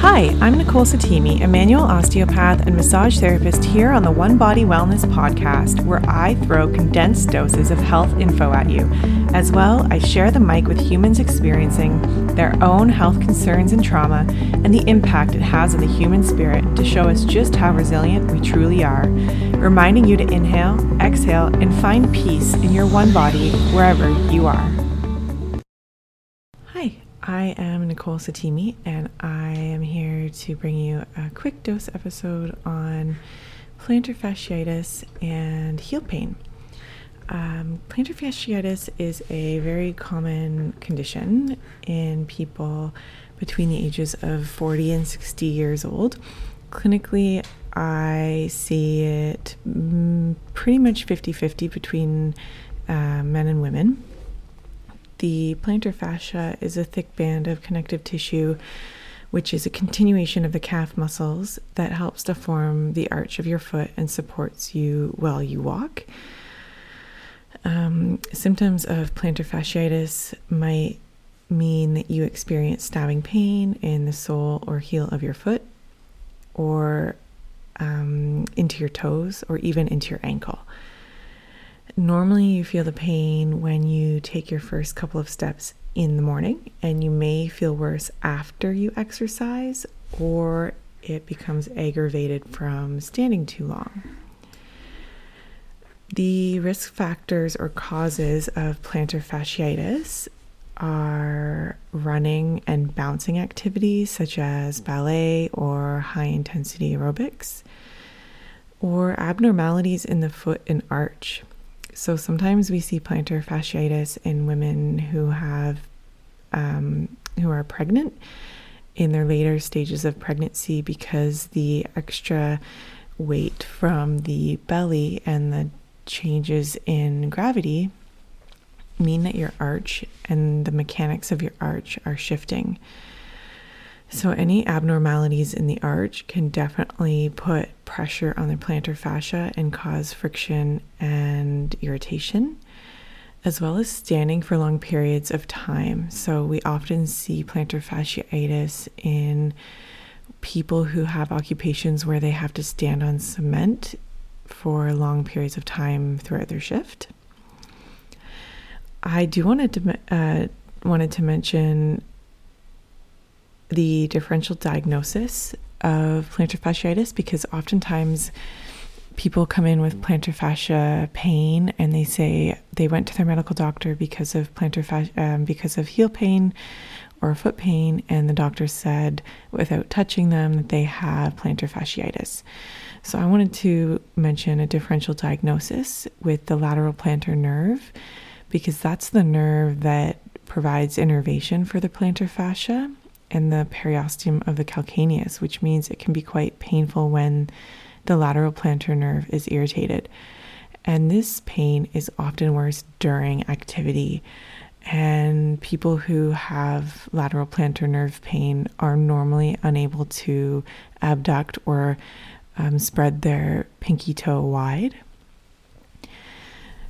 Hi, I'm Nicole Satimi, a manual osteopath and massage therapist here on the One Body Wellness podcast, where I throw condensed doses of health info at you. As well, I share the mic with humans experiencing their own health concerns and trauma and the impact it has on the human spirit to show us just how resilient we truly are, reminding you to inhale, exhale, and find peace in your one body wherever you are. I am Nicole Satimi, and I am here to bring you a quick dose episode on plantar fasciitis and heel pain. Um, plantar fasciitis is a very common condition in people between the ages of 40 and 60 years old. Clinically, I see it mm, pretty much 50 50 between uh, men and women. The plantar fascia is a thick band of connective tissue, which is a continuation of the calf muscles that helps to form the arch of your foot and supports you while you walk. Um, symptoms of plantar fasciitis might mean that you experience stabbing pain in the sole or heel of your foot, or um, into your toes, or even into your ankle. Normally, you feel the pain when you take your first couple of steps in the morning, and you may feel worse after you exercise, or it becomes aggravated from standing too long. The risk factors or causes of plantar fasciitis are running and bouncing activities such as ballet or high intensity aerobics, or abnormalities in the foot and arch. So sometimes we see plantar fasciitis in women who have um, who are pregnant in their later stages of pregnancy because the extra weight from the belly and the changes in gravity mean that your arch and the mechanics of your arch are shifting. So, any abnormalities in the arch can definitely put pressure on the plantar fascia and cause friction and irritation, as well as standing for long periods of time. So, we often see plantar fasciitis in people who have occupations where they have to stand on cement for long periods of time throughout their shift. I do wanted to uh, wanted to mention the differential diagnosis of plantar fasciitis because oftentimes people come in with plantar fascia pain and they say they went to their medical doctor because of plantar fascia um, because of heel pain or foot pain and the doctor said without touching them that they have plantar fasciitis. So I wanted to mention a differential diagnosis with the lateral plantar nerve because that's the nerve that provides innervation for the plantar fascia and the periosteum of the calcaneus, which means it can be quite painful when the lateral plantar nerve is irritated. And this pain is often worse during activity. And people who have lateral plantar nerve pain are normally unable to abduct or um, spread their pinky toe wide.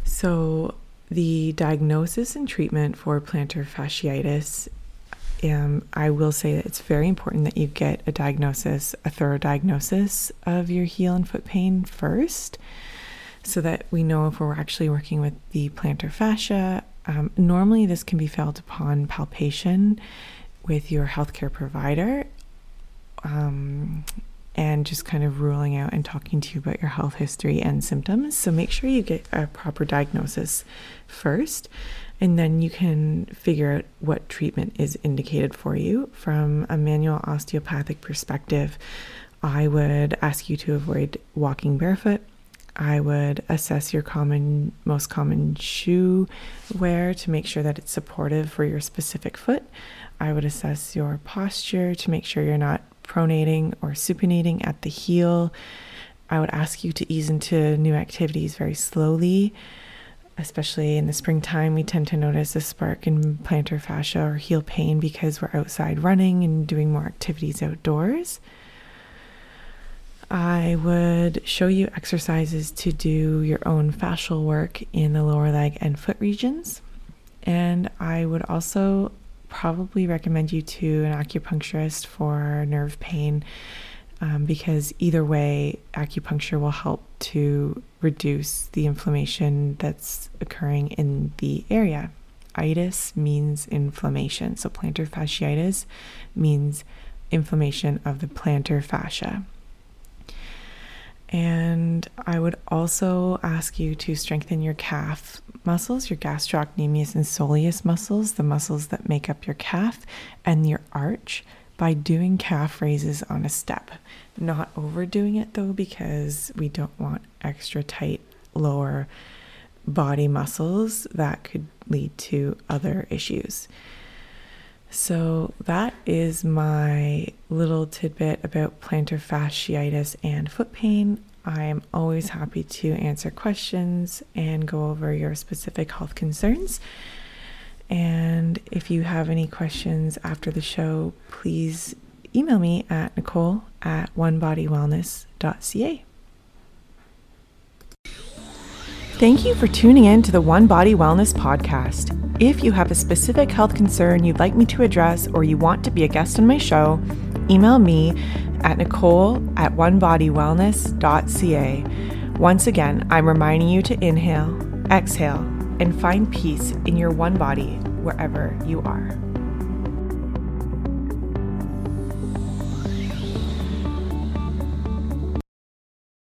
So, the diagnosis and treatment for plantar fasciitis, um, I will say that it's very important that you get a diagnosis, a thorough diagnosis of your heel and foot pain first, so that we know if we're actually working with the plantar fascia. Um, normally, this can be felt upon palpation with your healthcare provider. Um, and just kind of ruling out and talking to you about your health history and symptoms. So make sure you get a proper diagnosis first, and then you can figure out what treatment is indicated for you. From a manual osteopathic perspective, I would ask you to avoid walking barefoot. I would assess your common, most common shoe wear to make sure that it's supportive for your specific foot. I would assess your posture to make sure you're not pronating or supinating at the heel. I would ask you to ease into new activities very slowly. Especially in the springtime, we tend to notice a spark in plantar fascia or heel pain because we're outside running and doing more activities outdoors. I would show you exercises to do your own fascial work in the lower leg and foot regions. And I would also probably recommend you to an acupuncturist for nerve pain um, because either way, acupuncture will help to reduce the inflammation that's occurring in the area. Itis means inflammation, so plantar fasciitis means inflammation of the plantar fascia. And I would also ask you to strengthen your calf muscles, your gastrocnemius and soleus muscles, the muscles that make up your calf and your arch by doing calf raises on a step. Not overdoing it though, because we don't want extra tight lower body muscles that could lead to other issues. So, that is my little tidbit about plantar fasciitis and foot pain. I'm always happy to answer questions and go over your specific health concerns. And if you have any questions after the show, please email me at nicole at onebodywellness.ca. Thank you for tuning in to the One Body Wellness podcast. If you have a specific health concern you'd like me to address or you want to be a guest on my show, email me at nicole at onebodywellness.ca. Once again, I'm reminding you to inhale, exhale, and find peace in your one body wherever you are.